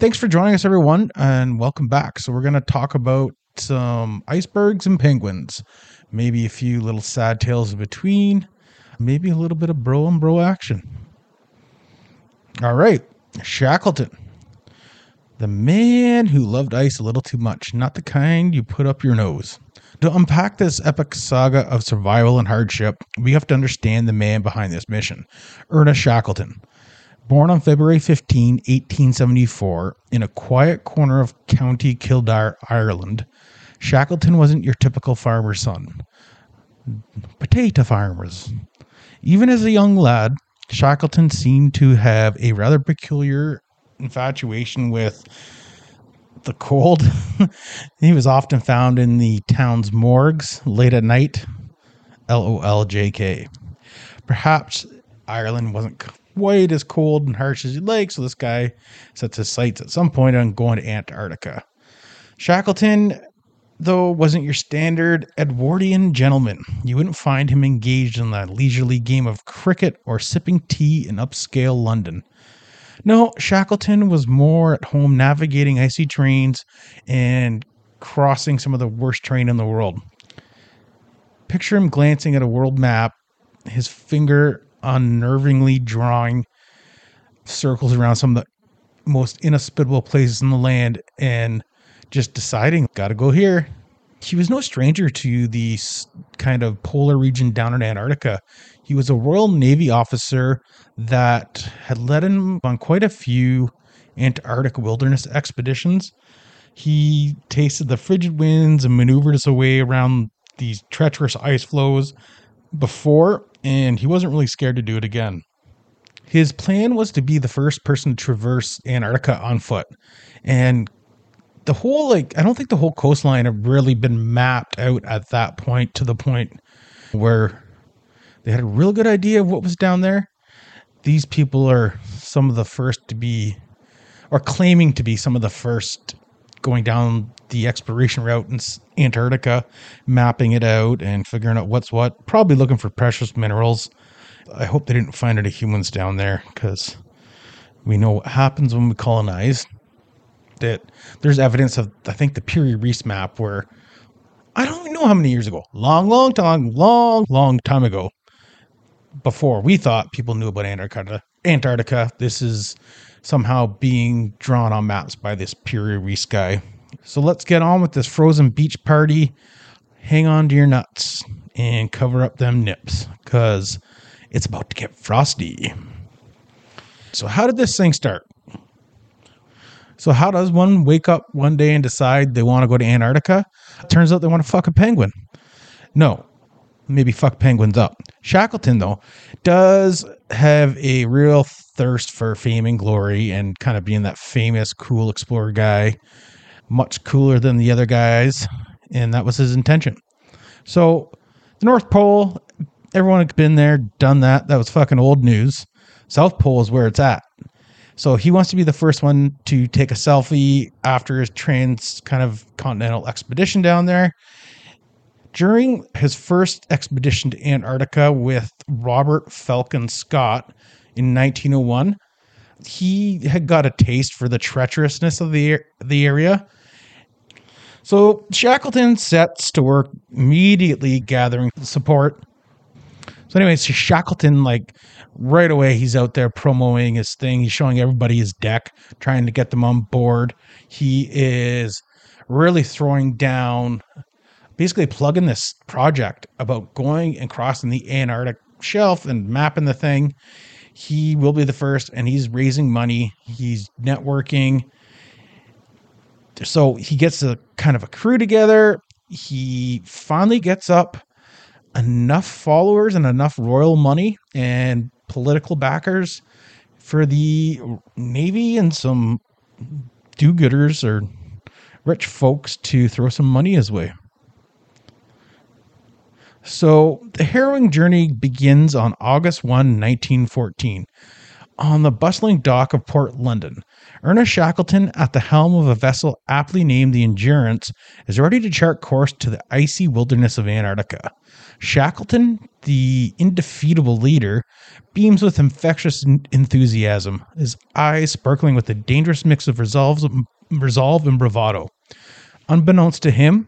thanks for joining us, everyone, and welcome back. So, we're going to talk about some icebergs and penguins, maybe a few little sad tales in between, maybe a little bit of bro and bro action. All right, Shackleton. The man who loved ice a little too much, not the kind you put up your nose. To unpack this epic saga of survival and hardship, we have to understand the man behind this mission, Ernest Shackleton. Born on February 15, 1874, in a quiet corner of County Kildare, Ireland, Shackleton wasn't your typical farmer's son. Potato farmers. Even as a young lad, Shackleton seemed to have a rather peculiar infatuation with the cold. he was often found in the town's morgues late at night. L O L J K. Perhaps Ireland wasn't quite as cold and harsh as you'd like, so this guy sets his sights at some point on going to Antarctica. Shackleton, though, wasn't your standard Edwardian gentleman. You wouldn't find him engaged in the leisurely game of cricket or sipping tea in upscale London. No, Shackleton was more at home navigating icy trains and crossing some of the worst terrain in the world. Picture him glancing at a world map, his finger unnervingly drawing circles around some of the most inhospitable places in the land and just deciding, gotta go here. He was no stranger to the kind of polar region down in Antarctica. He was a Royal Navy officer that had led him on quite a few Antarctic wilderness expeditions. He tasted the frigid winds and maneuvered his way around these treacherous ice floes before and he wasn't really scared to do it again. His plan was to be the first person to traverse Antarctica on foot. And the whole, like, I don't think the whole coastline had really been mapped out at that point to the point where they had a real good idea of what was down there. These people are some of the first to be, or claiming to be some of the first going down the exploration route in Antarctica, mapping it out and figuring out what's what. Probably looking for precious minerals. I hope they didn't find any humans down there because we know what happens when we colonize. That there's evidence of, I think, the Piri Reis map where I don't know how many years ago, long, long time, long, long time ago, before we thought people knew about Antarctica. Antarctica. This is somehow being drawn on maps by this Piri Reis guy. So let's get on with this frozen beach party. Hang on to your nuts and cover up them nips because it's about to get frosty. So, how did this thing start? So, how does one wake up one day and decide they want to go to Antarctica? Turns out they want to fuck a penguin. No, maybe fuck penguins up. Shackleton, though, does have a real thirst for fame and glory and kind of being that famous, cool explorer guy much cooler than the other guys, and that was his intention. So, the North Pole, everyone had been there, done that. That was fucking old news. South Pole is where it's at. So he wants to be the first one to take a selfie after his trans kind of continental expedition down there. During his first expedition to Antarctica with Robert Falcon Scott in 1901, he had got a taste for the treacherousness of the the area so Shackleton sets to work immediately gathering support. So, anyways, Shackleton, like right away, he's out there promoting his thing. He's showing everybody his deck, trying to get them on board. He is really throwing down, basically plugging this project about going and crossing the Antarctic shelf and mapping the thing. He will be the first, and he's raising money. He's networking so he gets a kind of a crew together. He finally gets up enough followers and enough royal money and political backers for the Navy and some do gooders or rich folks to throw some money his way. So the harrowing journey begins on August 1, 1914. on the bustling dock of Port London. Ernest Shackleton, at the helm of a vessel aptly named the Endurance, is ready to chart course to the icy wilderness of Antarctica. Shackleton, the indefeatable leader, beams with infectious enthusiasm, his eyes sparkling with a dangerous mix of resolve, resolve and bravado. Unbeknownst to him,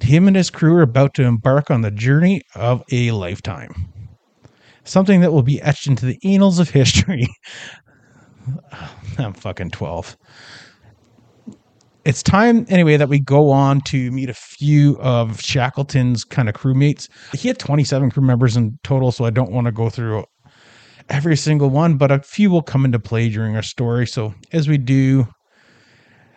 him and his crew are about to embark on the journey of a lifetime. Something that will be etched into the annals of history. I'm fucking 12. It's time, anyway, that we go on to meet a few of Shackleton's kind of crewmates. He had 27 crew members in total, so I don't want to go through every single one, but a few will come into play during our story. So as we do,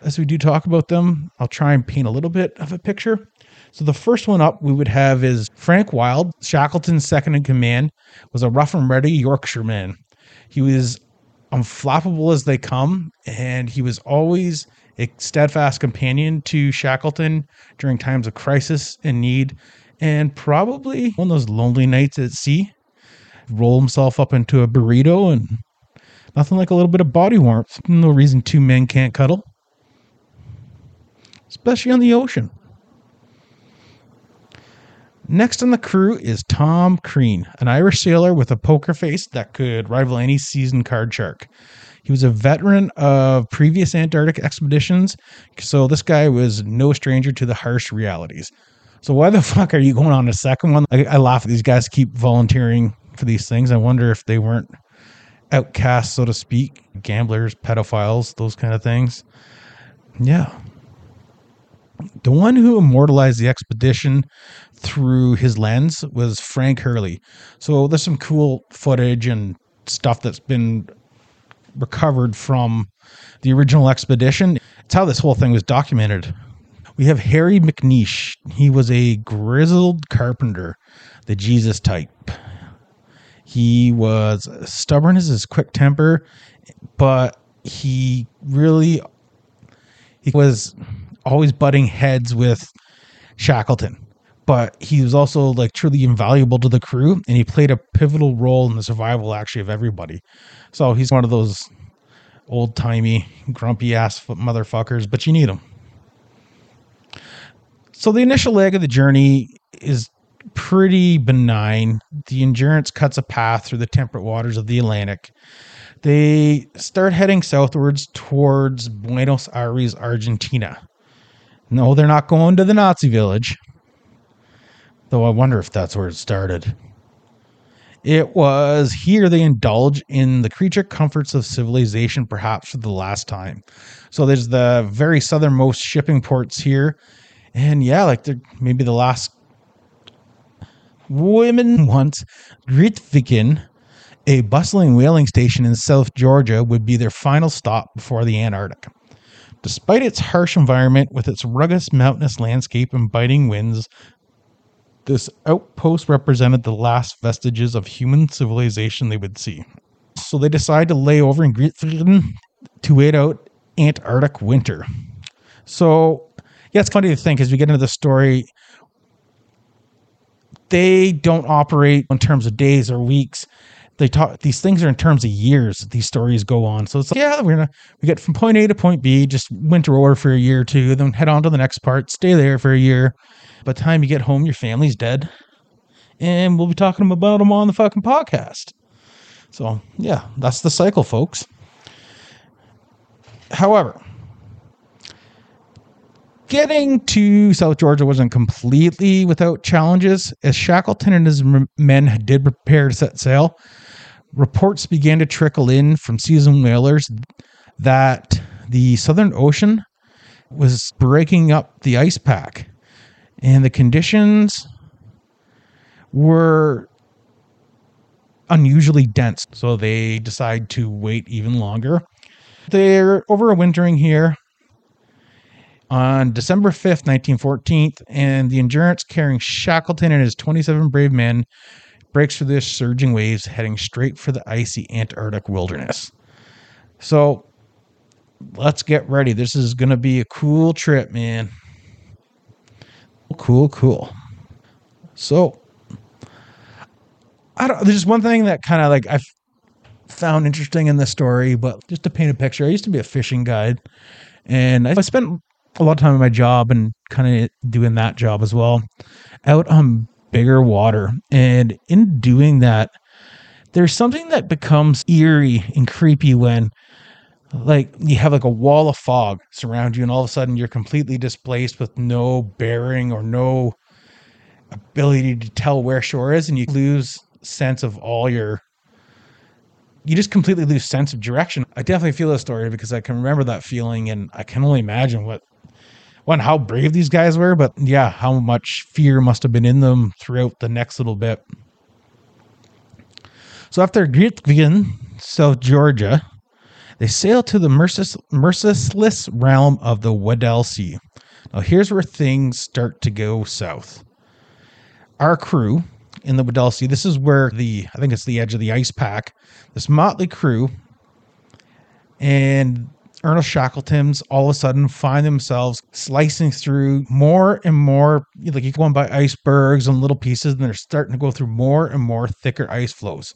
as we do talk about them, I'll try and paint a little bit of a picture. So the first one up we would have is Frank Wild, Shackleton's second in command, was a rough and ready Yorkshireman. He was Um, unflappable as they come, and he was always a steadfast companion to Shackleton during times of crisis and need, and probably of those lonely nights at sea. Roll himself up into a burrito and nothing like a little bit of body warmth. No reason two men can't cuddle, especially on the ocean. Next on the crew is Tom Crean, an Irish sailor with a poker face that could rival any seasoned card shark. He was a veteran of previous Antarctic expeditions, so this guy was no stranger to the harsh realities. So why the fuck are you going on a second one? I, I laugh at these guys keep volunteering for these things. I wonder if they weren't outcasts, so to speak, gamblers, pedophiles, those kind of things. Yeah. The one who immortalized the expedition through his lens was Frank Hurley. So there's some cool footage and stuff that's been recovered from the original expedition. It's how this whole thing was documented. We have Harry McNeish. He was a grizzled carpenter, the Jesus type. He was stubborn as his quick temper, but he really he was always butting heads with Shackleton but he was also like truly invaluable to the crew and he played a pivotal role in the survival actually of everybody. So he's one of those old timey grumpy ass motherfuckers but you need him. So the initial leg of the journey is pretty benign. The endurance cuts a path through the temperate waters of the atlantic. They start heading southwards towards buenos aires argentina. No they're not going to the nazi village though I wonder if that's where it started. It was here they indulge in the creature comforts of civilization, perhaps for the last time. So there's the very southernmost shipping ports here. And yeah, like they're maybe the last women once Grytviken, a bustling whaling station in South Georgia, would be their final stop before the Antarctic. Despite its harsh environment, with its rugged mountainous landscape and biting winds, this outpost represented the last vestiges of human civilization they would see. So they decided to lay over in Grytviken to wait out Antarctic winter. So, yeah, it's funny to think as we get into the story, they don't operate in terms of days or weeks. They talk these things are in terms of years. These stories go on. So it's like, yeah, we're gonna we get from point A to point B, just winter over for a year or two, then head on to the next part, stay there for a year, by the time you get home, your family's dead. And we'll be talking about them on the fucking podcast. So, yeah, that's the cycle, folks. However, getting to South Georgia wasn't completely without challenges. As Shackleton and his men did prepare to set sail, reports began to trickle in from seasoned whalers that the Southern Ocean was breaking up the ice pack and the conditions were unusually dense. So they decide to wait even longer. They're overwintering here on December 5th, 1914, and the Endurance carrying Shackleton and his 27 brave men breaks through the surging waves, heading straight for the icy Antarctic wilderness. So let's get ready. This is going to be a cool trip, man. Cool, cool. So, I don't. There's one thing that kind of like I, found interesting in this story, but just to paint a picture, I used to be a fishing guide and I spent a lot of time in my job and kind of doing that job as well out on bigger water. And in doing that, there's something that becomes eerie and creepy when like you have like a wall of fog surround you and all of a sudden you're completely displaced with no bearing or no ability to tell where shore is and you lose sense of all your you just completely lose sense of direction i definitely feel this story because i can remember that feeling and i can only imagine what one how brave these guys were but yeah how much fear must have been in them throughout the next little bit so after Grytviken, South Georgia, they sail to the merciless, merciless realm of the Weddell Sea. Now, here's where things start to go south. Our crew in the Weddell Sea, this is where the, I think it's the edge of the ice pack, this motley crew and Ernest Shackletons all of a sudden find themselves slicing through more and more, like you're going by icebergs and little pieces, and they're starting to go through more and more thicker ice floes.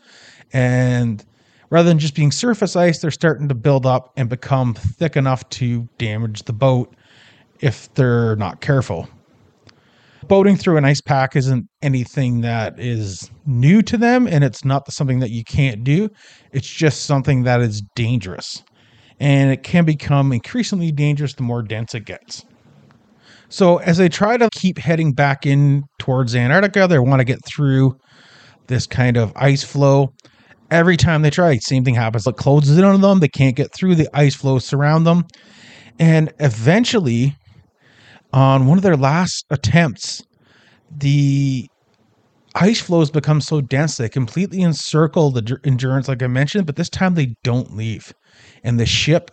And rather than just being surface ice, they're starting to build up and become thick enough to damage the boat if they're not careful. Boating through an ice pack isn't anything that is new to them, and it's not something that you can't do. It's just something that is dangerous and it can become increasingly dangerous the more dense it gets. So, as they try to keep heading back in towards Antarctica, they want to get through this kind of ice floe. Every time they try, same thing happens. It closes in on them. They can't get through. The ice floes surround them. And eventually, on one of their last attempts, the ice floes become so dense they completely encircle the endurance, like I mentioned, but this time they don't leave and the ship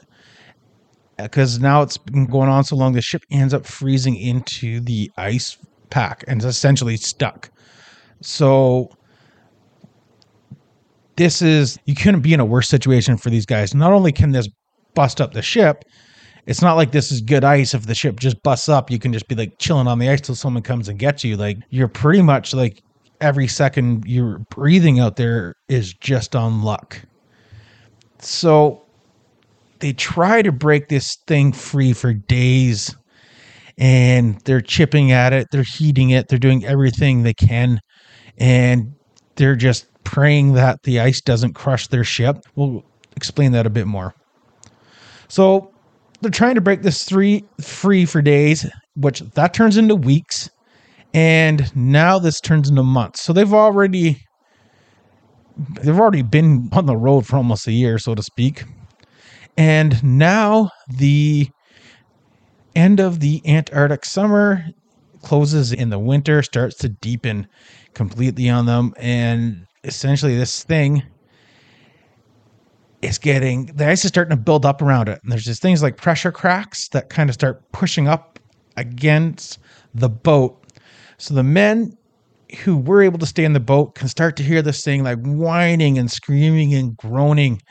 because now it's been going on so long the ship ends up freezing into the ice pack and is essentially stuck. So this is you couldn't be in a worse situation for these guys. Not only can this bust up the ship it's not like this is good ice. If the ship just busts up you can just be like chilling on the ice till someone comes and gets you. Like you're pretty much like every second you're breathing out there is just on luck. So they try to break this thing free for days and they're chipping at it, they're heating it, they're doing everything they can, and they're just praying that the ice doesn't crush their ship. We'll explain that a bit more. So they're trying to break this three free for days, which that turns into weeks, and now this turns into months. So they've already they've already been on the road for almost a year, so to speak. And now the end of the Antarctic summer closes in the winter, starts to deepen completely on them. And essentially, this thing is getting the ice is starting to build up around it. And there's just things like pressure cracks that kind of start pushing up against the boat. So the men who were able to stay in the boat can start to hear this thing like whining and screaming and groaning.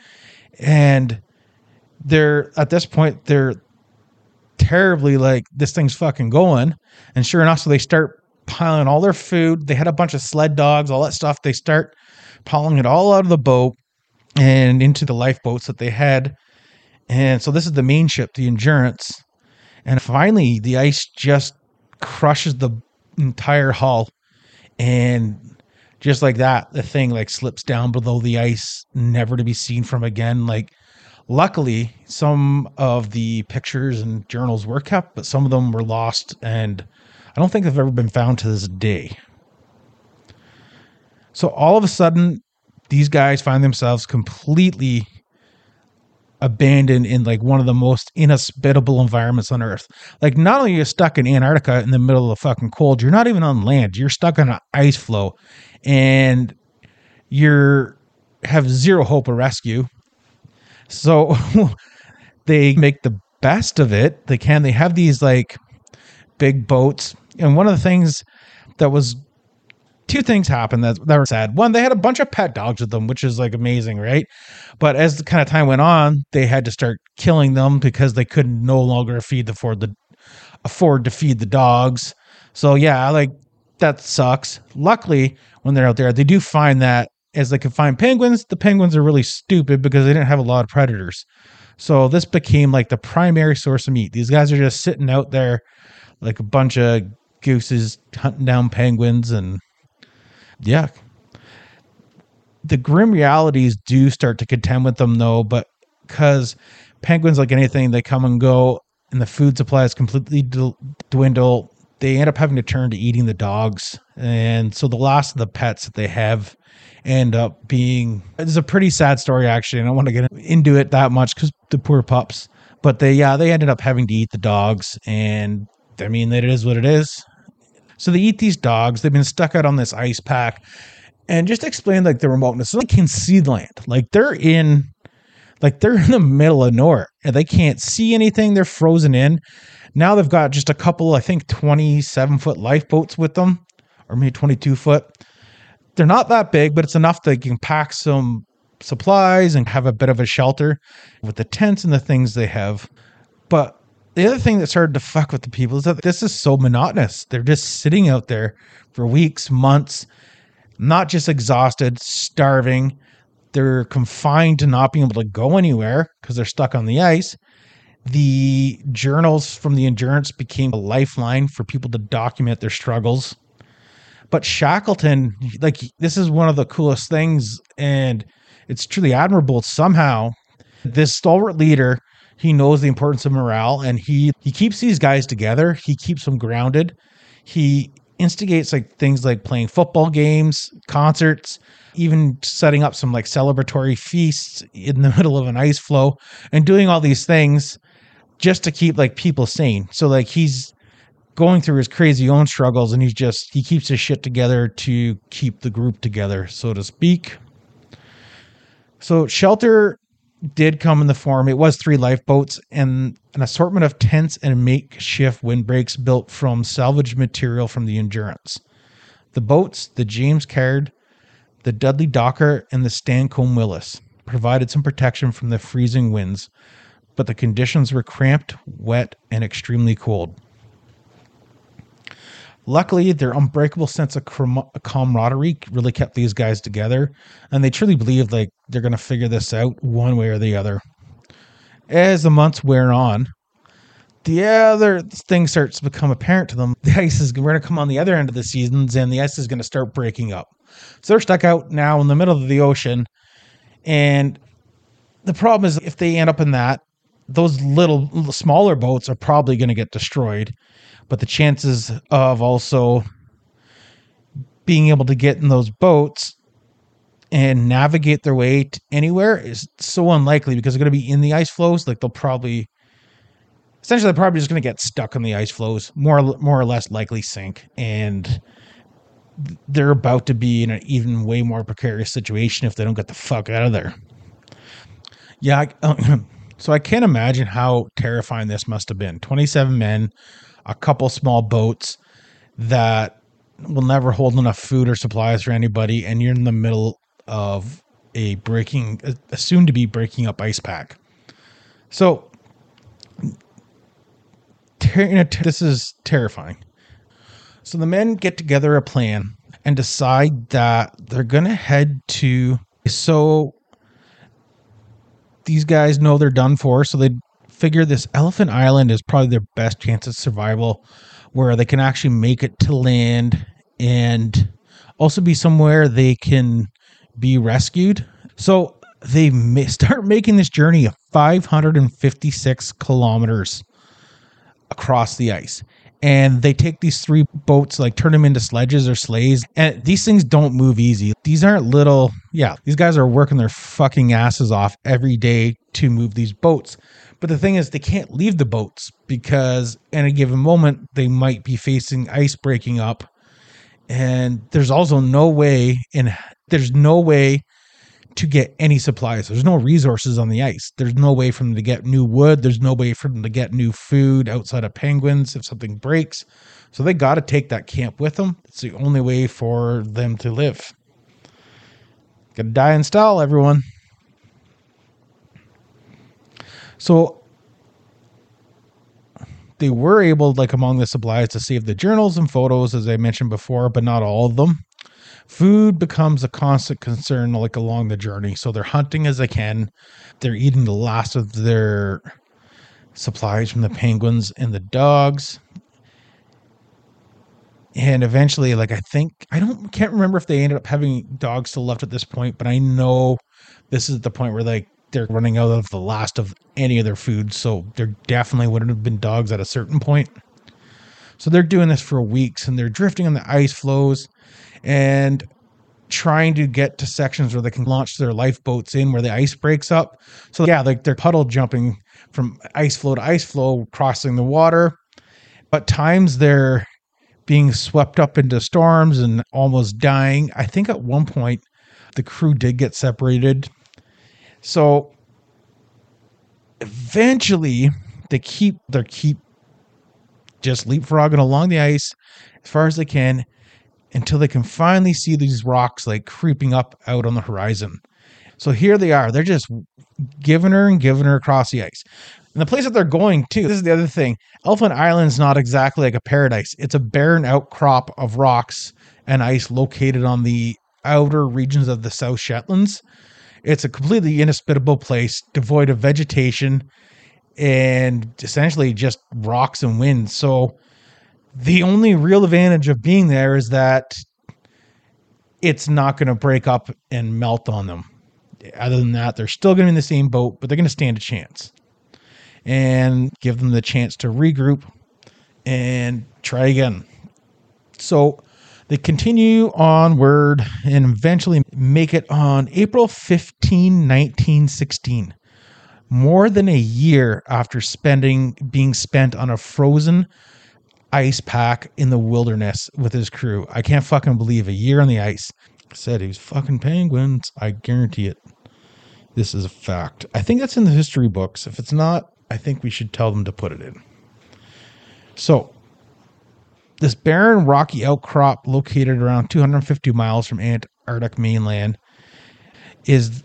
And they're at this point they're terribly like this thing's fucking going. And sure enough so they start piling all their food. They had a bunch of sled dogs all that stuff. They start piling it all out of the boat and into the lifeboats that they had. And so this is the main ship the endurance. And finally the ice just crushes the entire hull. And just like that the thing like slips down below the ice never to be seen from again. Like Luckily, some of the pictures and journals were kept, but some of them were lost, and I don't think they've ever been found to this day. So all of a sudden, these guys find themselves completely abandoned in like one of the most inhospitable environments on earth. Like not only are you stuck in Antarctica in the middle of the fucking cold, you're not even on land. You're stuck on an ice floe and you're have zero hope of rescue. So they make the best of it. They can. They have these like big boats. And one of the things that was two things happened that, that were sad. One, they had a bunch of pet dogs with them, which is like amazing, right? But as the kind of time went on, they had to start killing them because they couldn't no longer feed the afford the afford to feed the dogs. So yeah, like that sucks. Luckily, when they're out there, they do find that as they could find penguins, the penguins are really stupid because they didn't have a lot of predators. So this became like the primary source of meat. These guys are just sitting out there like a bunch of gooses hunting down penguins and yeah. The grim realities do start to contend with them though, but because penguins, like anything, they come and go and the food supply supplies completely dwindle, they end up having to turn to eating the dogs. And so the last of the pets that they have end up being it's a pretty sad story actually. I don't want to get into it that much because the poor pups. But they yeah, they ended up having to eat the dogs and I mean that it is what it is. So they eat these dogs. They've been stuck out on this ice pack. And just explain like the remoteness. So they can see land. Like they're in like they're in the middle of nowhere and they can't see anything. They're frozen in. Now they've got just a couple, I think, 27 foot lifeboats with them, or maybe 22 foot. They're not that big, but it's enough that you can pack some supplies and have a bit of a shelter with the tents and the things they have. But the other thing that started to fuck with the people is that this is so monotonous. They're just sitting out there for weeks, months, not just exhausted, starving. They're confined to not being able to go anywhere because they're stuck on the ice. The journals from the endurance became a lifeline for people to document their struggles. But Shackleton, like, this is one of the coolest things, and it's truly admirable somehow. This stalwart leader he knows the importance of morale and he he keeps these guys together. He keeps them grounded. He instigates like things like playing football games, concerts, even setting up some like celebratory feasts in the middle of an ice floe and doing all these things just to keep like people sane. So like he's going through his crazy own struggles and he's just he keeps his shit together to keep the group together, so to speak. So shelter did come in the form. It was three lifeboats and an assortment of tents and makeshift windbreaks built from salvaged material from the Endurance. The boats, the James Caird, the Dudley Docker, and the Stancomb Willis, provided some protection from the freezing winds, but the conditions were cramped, wet, and extremely cold. Luckily, their unbreakable sense of camaraderie really kept these guys together, and they truly believed like they're going to figure this out one way or the other. As the months wear on, the other thing starts to become apparent to them. The ice is going to come on the other end of the seasons, and the ice is going to start breaking up. So they're stuck out now in the middle of the ocean, and the problem is if they end up in that, those little smaller boats are probably going to get destroyed but the chances of also being able to get in those boats and navigate their way to anywhere is so unlikely because they're going to be in the ice floes. Like they'll probably, essentially, they're probably just going to get stuck in the ice floes, more more or less likely sink, and they're about to be in an even way more precarious situation if they don't get the fuck out of there. Yeah, I, so I can't imagine how terrifying this must have been. Twenty-seven men a couple small boats that will never hold enough food or supplies for anybody, and you're in the middle of a breaking, a soon to be breaking up ice pack. So, ter- this is terrifying. So the men get together a plan and decide that they're going to head to. So these guys know they're done for, so they figure this Elephant Island is probably their best chance of survival, where they can actually make it to land and also be somewhere they can be rescued. So they start making this journey of 556 kilometers across the ice. And they take these three boats, like turn them into sledges or sleighs. And these things don't move easy. These aren't little, yeah, these guys are working their fucking asses off every day to move these boats. But the thing is, they can't leave the boats because at a given moment they might be facing ice breaking up, and there's also no way, and there's no way to get any supplies. There's no resources on the ice. There's no way for them to get new wood. There's no way for them to get new food outside of penguins if something breaks. So they got to take that camp with them. It's the only way for them to live. Gotta die in style, everyone. So they were able, like among the supplies, to save the journals and photos, as I mentioned before, but not all of them. food becomes a constant concern like along the journey. So they're hunting as they can. They're eating the last of their supplies from the penguins and the dogs. And eventually, like I think I don't can't remember if they ended up having dogs still left at this point, but I know this is the point where like they're running out of the last of any of their food. So there definitely wouldn't have been dogs at a certain point. So they're doing this for weeks and they're drifting on the ice floes and trying to get to sections where they can launch their lifeboats in where the ice breaks up. So yeah, like they're puddle jumping from ice floe to ice floe, crossing the water. But times they're being swept up into storms and almost dying. I think at one point the crew did get separated. So eventually they keep they keep just leapfrogging along the ice as far as they can until they can finally see these rocks like creeping up out on the horizon. So here they are. They're just giving her and giving her across the ice. And the place that they're going to, this is the other thing. Elephant Island's not exactly like a paradise. It's a barren outcrop of rocks and ice located on the outer regions of the South Shetlands. It's a completely inhospitable place, devoid of vegetation and essentially just rocks and wind. So the only real advantage of being there is that it's not going to break up and melt on them. Other than that, they're still going to be in the same boat, but they're going to stand a chance and give them the chance to regroup and try again. So they continue onward and eventually make it on April 15, 1916. More than a year after spending being spent on a frozen ice pack in the wilderness with his crew. I can't fucking believe a year on the ice. I Said he was fucking penguins. I guarantee it. This is a fact. I think that's in the history books. If it's not, I think we should tell them to put it in. So, this barren rocky outcrop located around 250 miles from Antarctic mainland is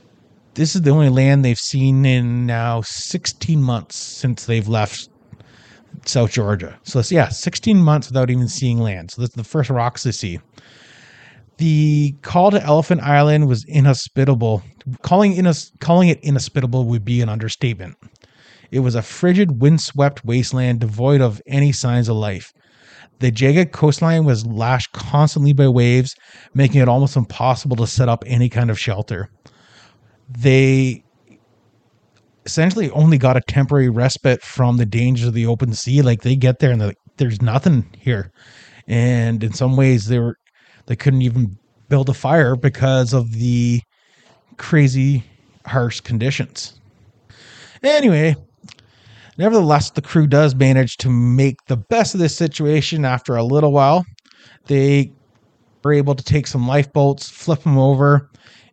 this is the only land they've seen in now 16 months since they've left South Georgia. So it's, yeah, 16 months without even seeing land. So this is the first rocks they see. The call to Elephant Island was inhospitable. Calling, calling it inhospitable would be an understatement. It was a frigid, windswept wasteland devoid of any signs of life. The jagged coastline was lashed constantly by waves, making it almost impossible to set up any kind of shelter. They essentially only got a temporary respite from the dangers of the open sea. Like they get there and like, there's nothing here. And in some ways they were they couldn't even build a fire because of the crazy harsh conditions. Anyway, Nevertheless, the crew does manage to make the best of this situation after a little while. They are able to take some lifeboats, flip them over,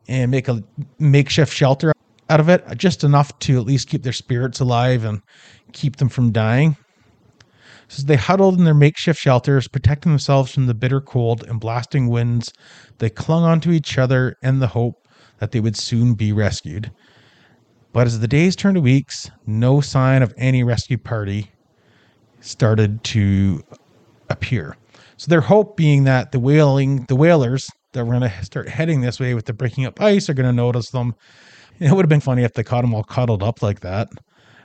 and make a makeshift shelter out of it, just enough to at least keep their spirits alive and keep them from dying. So they huddled in their makeshift shelters, protecting themselves from the bitter cold and blasting winds. They clung onto each other in the hope that they would soon be rescued. But as the days turned to weeks, no sign of any rescue party started to appear. So their hope being that the whaling, the whalers that were going to start heading this way with the breaking up ice are going to notice them. It would have been funny if they caught them all cuddled up like that.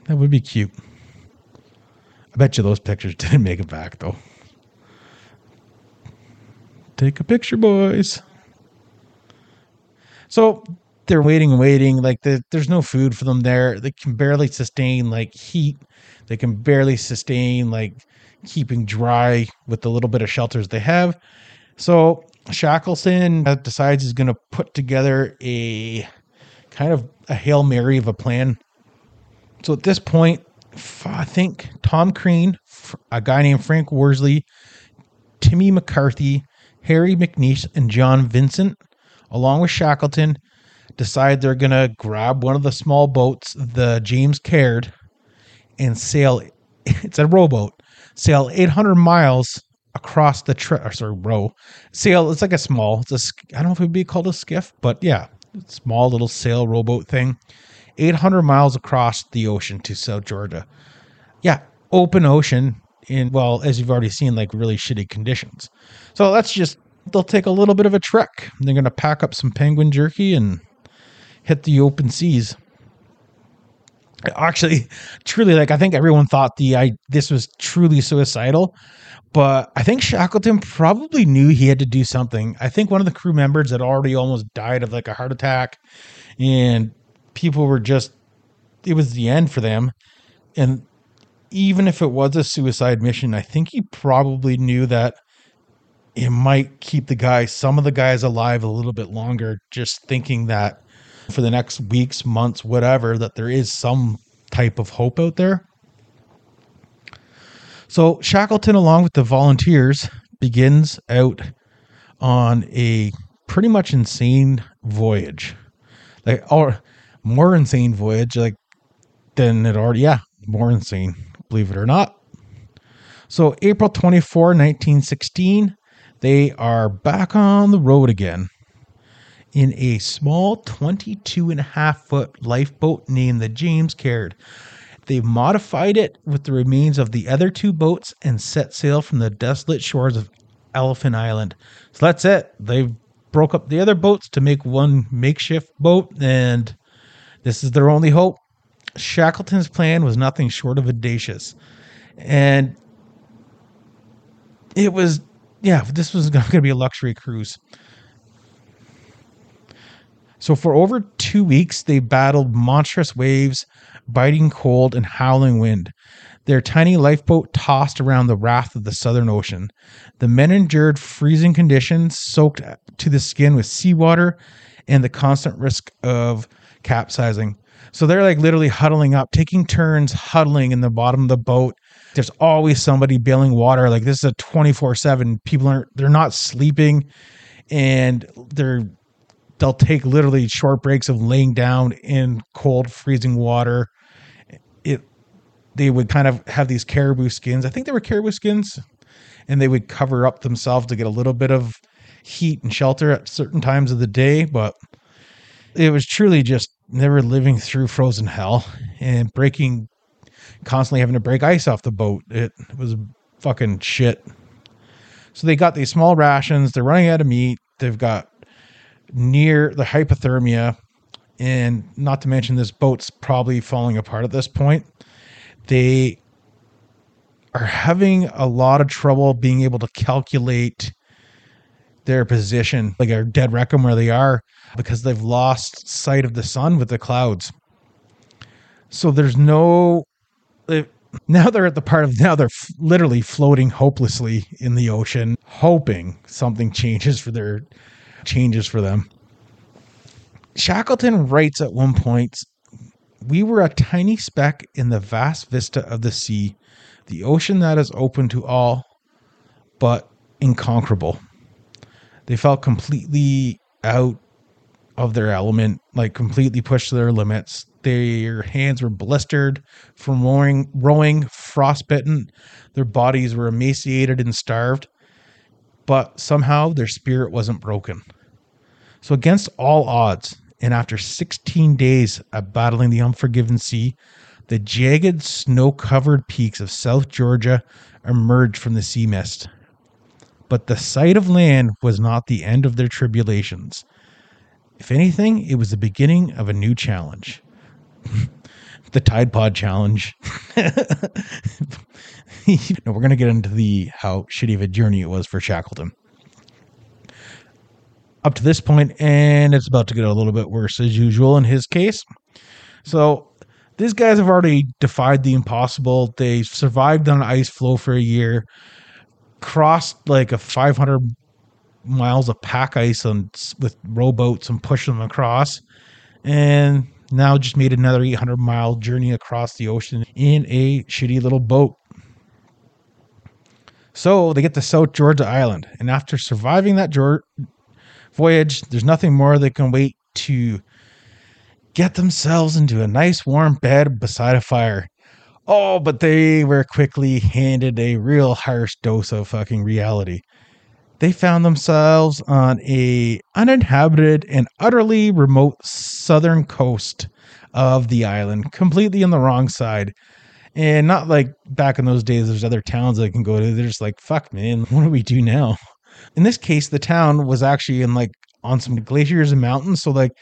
That would be cute. I bet you those pictures didn't make it back though. Take a picture, boys. So they're waiting waiting. Like the, there's no food for them there. They can barely sustain like heat. They can barely sustain like keeping dry with the little bit of shelters they have. So Shackleton uh, decides he's going to put together a kind of a hail mary of a plan. So at this point, I think Tom Crean, a guy named Frank Worsley, Timmy McCarthy, Harry McNeish, and John Vincent, along with Shackleton, decide they're going to grab one of the small boats, the James Caird, and sail. It's a rowboat. Sail 800 miles across the or sorry row. Sail. It's like a small. It's a. I don't know if it would be called a skiff, but yeah, small little sail rowboat thing. 800 miles across the ocean to South Georgia. Yeah, open ocean in well, as you've already seen, like really shitty conditions. So let's just they'll take a little bit of a trek. They're going to pack up some penguin jerky and hit the open seas. Actually, truly, like I think everyone thought the I this was truly suicidal, but I think Shackleton probably knew he had to do something. I think one of the crew members had already almost died of like a heart attack, and people were just it was the end for them. And even if it was a suicide mission, I think he probably knew that it might keep the guys, some of the guys alive a little bit longer, just thinking that for the next weeks, months, whatever, that there is some type of hope out there. So Shackleton, along with the volunteers, begins out on a pretty much insane voyage, like or more insane voyage, like than it already. Yeah, more insane, believe it or not. So April 24, 1916, they are back on the road again in a small 22 and a half foot lifeboat named the James Caird. They've modified it with the remains of the other two boats and set sail from the desolate shores of Elephant Island. So that's it. They've broke up the other boats to make one makeshift boat, and this is their only hope. Shackleton's plan was nothing short of audacious. And it was, yeah, this was going to be a luxury cruise. So for over two weeks, they battled monstrous waves, biting cold, and howling wind. Their tiny lifeboat tossed around the wrath of the Southern Ocean. The men endured freezing conditions, soaked to the skin with seawater, and the constant risk of capsizing. So they're like literally huddling up, taking turns huddling in the bottom of the boat. There's always somebody bailing water. Like this is a 24 7. People aren't, they're not sleeping and they're they'll take literally short breaks of laying down in cold, freezing water. It they would kind of have these caribou skins. I think they were caribou skins, and they would cover up themselves to get a little bit of heat and shelter at certain times of the day. But it was truly just never living through frozen hell and breaking, constantly having to break ice off the boat. It was fucking shit. So they got these small rations. They're running out of meat. They've got near the hypothermia, and not to mention this boat's probably falling apart at this point. They are having a lot of trouble being able to calculate their position, like a dead reckon where they are, because they've lost sight of the sun with the clouds. So there's no. Now they're at the part of now they're f- literally floating hopelessly in the ocean, hoping something changes for their changes for them. Shackleton writes at one point We were a tiny speck in the vast vista of the sea, the ocean that is open to all, but inconquerable. They felt completely out of their element, like completely pushed to their limits. Their hands were blistered from rowing, rowing frostbitten. Their bodies were emaciated and starved but somehow their spirit wasn't broken. So, against all odds, and after 16 days of battling the unforgiven sea, the jagged, snow covered peaks of South Georgia emerged from the sea mist. But the sight of land was not the end of their tribulations. If anything, it was the beginning of a new challenge. the Tide Pod challenge. we're going to get into the how shitty of a journey it was for Shackleton. Up to this point, and it's about to get a little bit worse as usual in his case. So these guys have already defied the impossible. They survived on ice floe for a year, crossed like a 500 miles of pack ice on with rowboats and pushed them across, and now just made another 800 mile journey across the ocean in a shitty little boat. So they get to South Georgia Island, and after surviving that voyage, there's nothing more they can wait to get themselves into a nice warm bed beside a fire. Oh, but they were quickly handed a real harsh dose of fucking reality. They found themselves on a uninhabited and utterly remote southern coast of the island, completely on the wrong side. And not like back in those days, there's other towns they can go to. They're just like, fuck, man, what do we do now? In this case, the town was actually in like on some glaciers and mountains. So like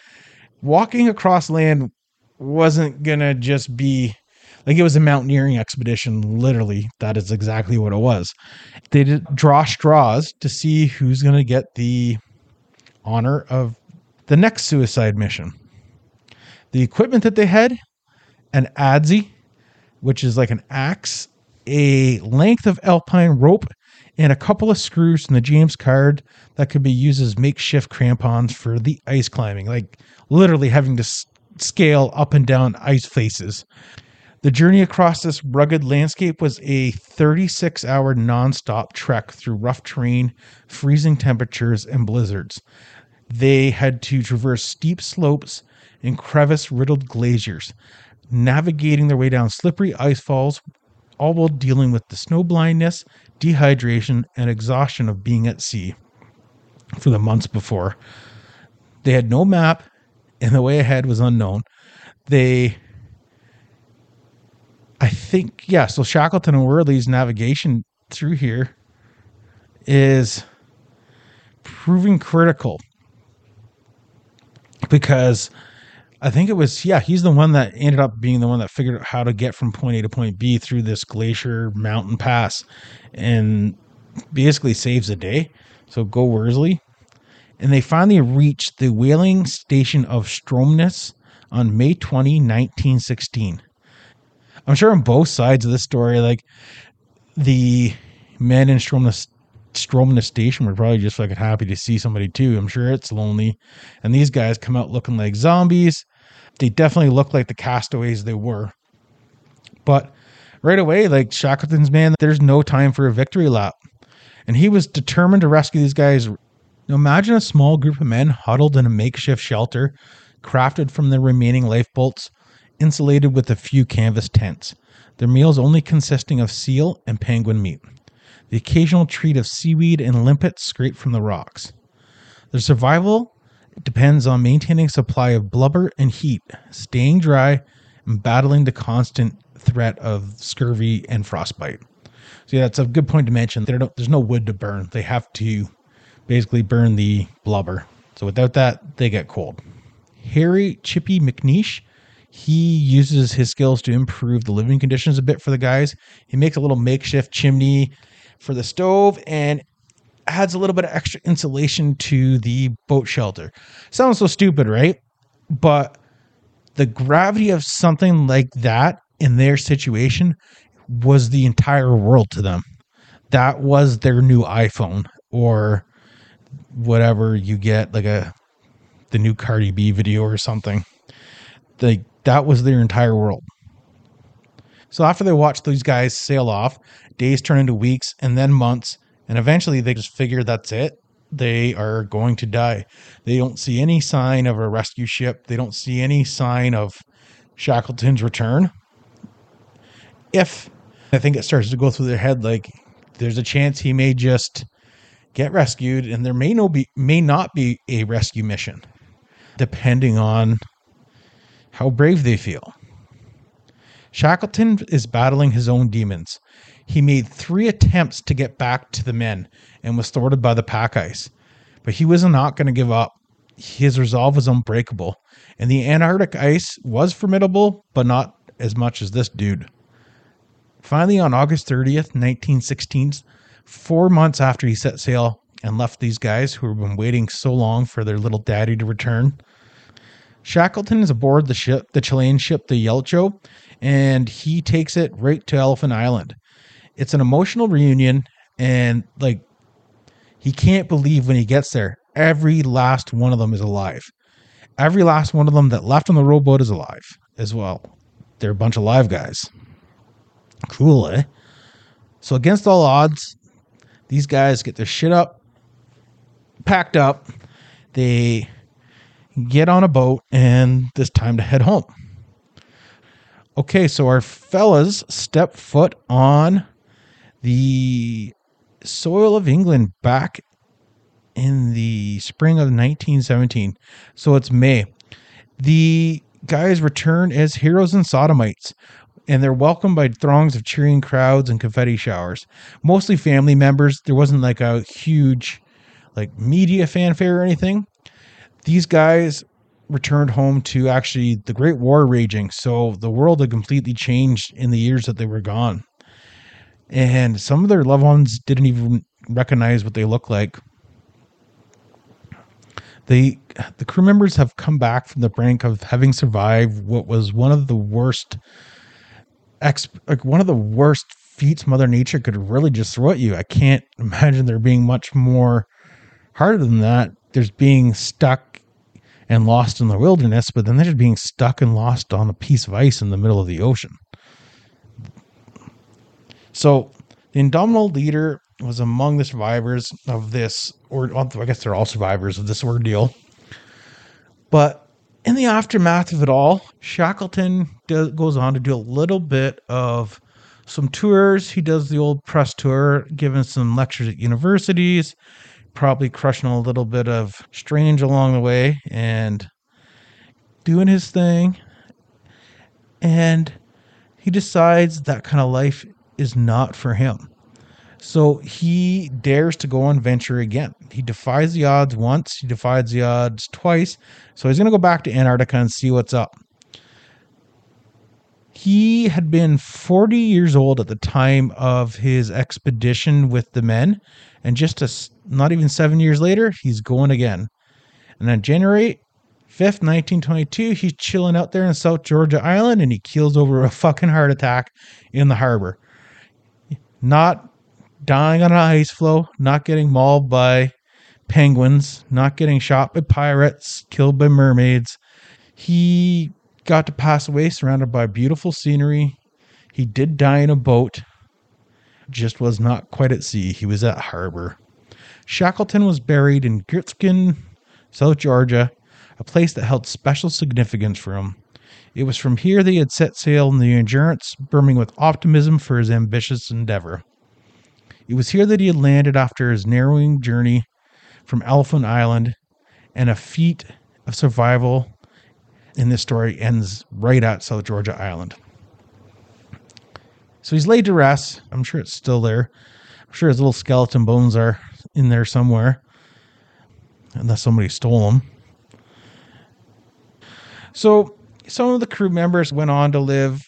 walking across land wasn't gonna just be like it was a mountaineering expedition. Literally, that is exactly what it was. They did draw straws to see who's gonna get the honor of the next suicide mission. The equipment that they had an adze, which is like an axe, a length of alpine rope, and a couple of screws from the James Caird that could be used as makeshift crampons for the ice climbing, like literally having to s- scale up and down ice faces. The journey across this rugged landscape was a 36 hour nonstop trek through rough terrain, freezing temperatures, and blizzards. They had to traverse steep slopes and crevice riddled glaciers, navigating their way down slippery ice falls, all while dealing with the snow blindness, dehydration, and exhaustion of being at sea for the months before. They had no map, and the way ahead was unknown. They, I think, yeah, so Shackleton and Worsley's navigation through here is proving critical because I think it was yeah, he's the one that ended up being the one that figured out how to get from point A to point B through this glacier mountain pass and basically saves the day. So go Worsley. And they finally reached the whaling station of Stromness on May 20, 1916. I'm sure on both sides of this story, like the men in Stromness Stromness station were probably just fucking happy to see somebody too. I'm sure it's lonely. And these guys come out looking like zombies they definitely look like the castaways they were. But right away, like Shackleton's man, there's no time for a victory lap. And he was determined to rescue these guys. Now imagine a small group of men huddled in a makeshift shelter, crafted from the remaining lifeboats, insulated with a few canvas tents. Their meals only consisting of seal and penguin meat, the occasional treat of seaweed and limpets scraped from the rocks. Their survival depends on maintaining a supply of blubber and heat, staying dry, and battling the constant threat of scurvy and frostbite. So yeah, that's a good point to mention. there's no wood to burn. They have to basically burn the blubber. So without that, they get cold. Harry Chippy McNeish, he uses his skills to improve the living conditions a bit for the guys. He makes a little makeshift chimney for the stove and adds a little bit of extra insulation to the boat shelter. Sounds so stupid, right? But the gravity of something like that in their situation was the entire world to them. That was their new iPhone or whatever you get, like a the new Cardi B video or something. Like that was their entire world. So after they watch these guys sail off, days turn into weeks and then months, and eventually they just figure that's it. They are going to die. They don't see any sign of a rescue ship. They don't see any sign of Shackleton's return. If I think it starts to go through their head like there's a chance he may just get rescued and there may no be may not be a rescue mission depending on how brave they feel. Shackleton is battling his own demons. He made three attempts to get back to the men and was thwarted by the pack ice. But he was not going to give up. His resolve was unbreakable. And the Antarctic ice was formidable, but not as much as this dude. Finally, on August 30th, 1916, four months after he set sail and left these guys who had been waiting so long for their little daddy to return, Shackleton is aboard the ship, the Chilean ship, the Yelcho, and he takes it right to Elephant Island. It's an emotional reunion and like he can't believe when he gets there every last one of them is alive. Every last one of them that left on the rowboat is alive as well. They're a bunch of live guys. Cool eh? So against all odds these guys get their shit up packed up. They get on a boat and it's time to head home okay so our fellas step foot on the soil of England back in the spring of 1917. So it's May. The guys return as heroes and sodomites, and they're welcomed by throngs of cheering crowds and confetti showers. Mostly family members. There wasn't like a huge like media fanfare or anything. These guys returned home to actually the Great War raging. So the world had completely changed in the years that they were gone. And some of their loved ones didn't even recognize what they looked like. They the crew members have come back from the brink of having survived what was one of the worst ex like one of the worst feats Mother Nature could really just throw at you. I can't imagine there being much more harder than that. There's being stuck and lost in the wilderness, but then there's being stuck and lost on a piece of ice in the middle of the ocean. So the Indomitable leader was among the survivors of this, or I guess they're all survivors of this ordeal. But in the aftermath of it all, Shackleton does, goes on to do a little bit of some tours. He does the old press tour, giving some lectures at universities, probably crushing a little bit of strange along the way and doing his thing. And he decides that kind of life is not for him. So he dares to go on venture again. He defies the odds once, he defies the odds twice. So he's going to go back to Antarctica and see what's up. He had been 40 years old at the time of his expedition with the men, and just a, not even seven years later, he's going again. And on January 5th, 1922, he's chilling out there in South Georgia Island and he keels over a fucking heart attack in the harbor. Not dying on an ice floe, not getting mauled by penguins, not getting shot by pirates, killed by mermaids. He got to pass away surrounded by beautiful scenery. He did die in a boat, just was not quite at sea. He was at harbor. Shackleton was buried in Grytviken, South Georgia, a place that held special significance for him. It was from here that he had set sail in the Endurance, brimming with optimism for his ambitious endeavor. It was here that he had landed after his narrowing journey from Elephant Island, and a feat of survival in this story ends right at South Georgia Island. So he's laid to rest. I'm sure it's still there. I'm sure his little skeleton bones are in there somewhere, unless somebody stole them. So some of the crew members went on to live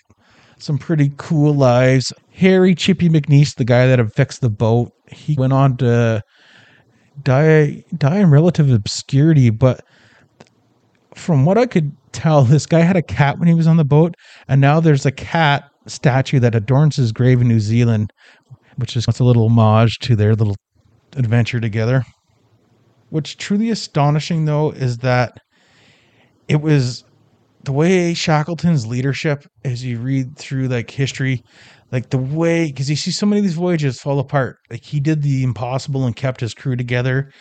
some pretty cool lives. Harry Chippy McNeish, the guy that had fixed the boat, he went on to die die in relative obscurity, but from what I could tell, this guy had a cat when he was on the boat, and now there's a cat statue that adorns his grave in New Zealand, which is a little homage to their little adventure together. What's truly astonishing, though, is that it was the way Shackleton's leadership, as you read through like history, like the way because you see so many of these voyages fall apart. Like he did the impossible and kept his crew together.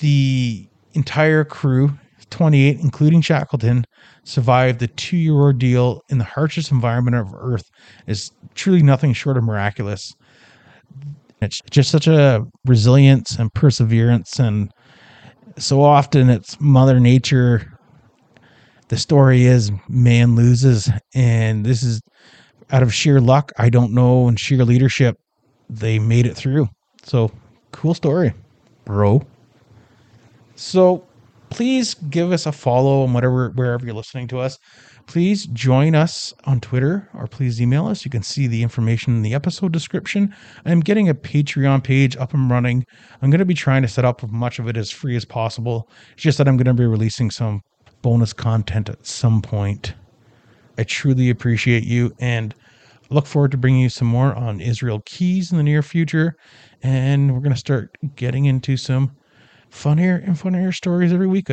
The entire crew, 28, including Shackleton, survived the two year ordeal in the harshest environment of Earth is truly nothing short of miraculous. It's just such a resilience and perseverance. And so often it's Mother Nature. The story is man loses. And this is out of sheer luck. I don't know. And sheer leadership, they made it through. So cool story, bro. So please give us a follow on whatever wherever you're listening to us. Please join us on Twitter or please email us. You can see the information in the episode description. I'm getting a Patreon page up and running. I'm going to be trying to set up much of it as free as possible. It's just that I'm going to be releasing some bonus content at some point. I truly appreciate you and look forward to bringing you some more on Israel Keyes in the near future. And we're going to start getting into some funnier and funnier stories every week.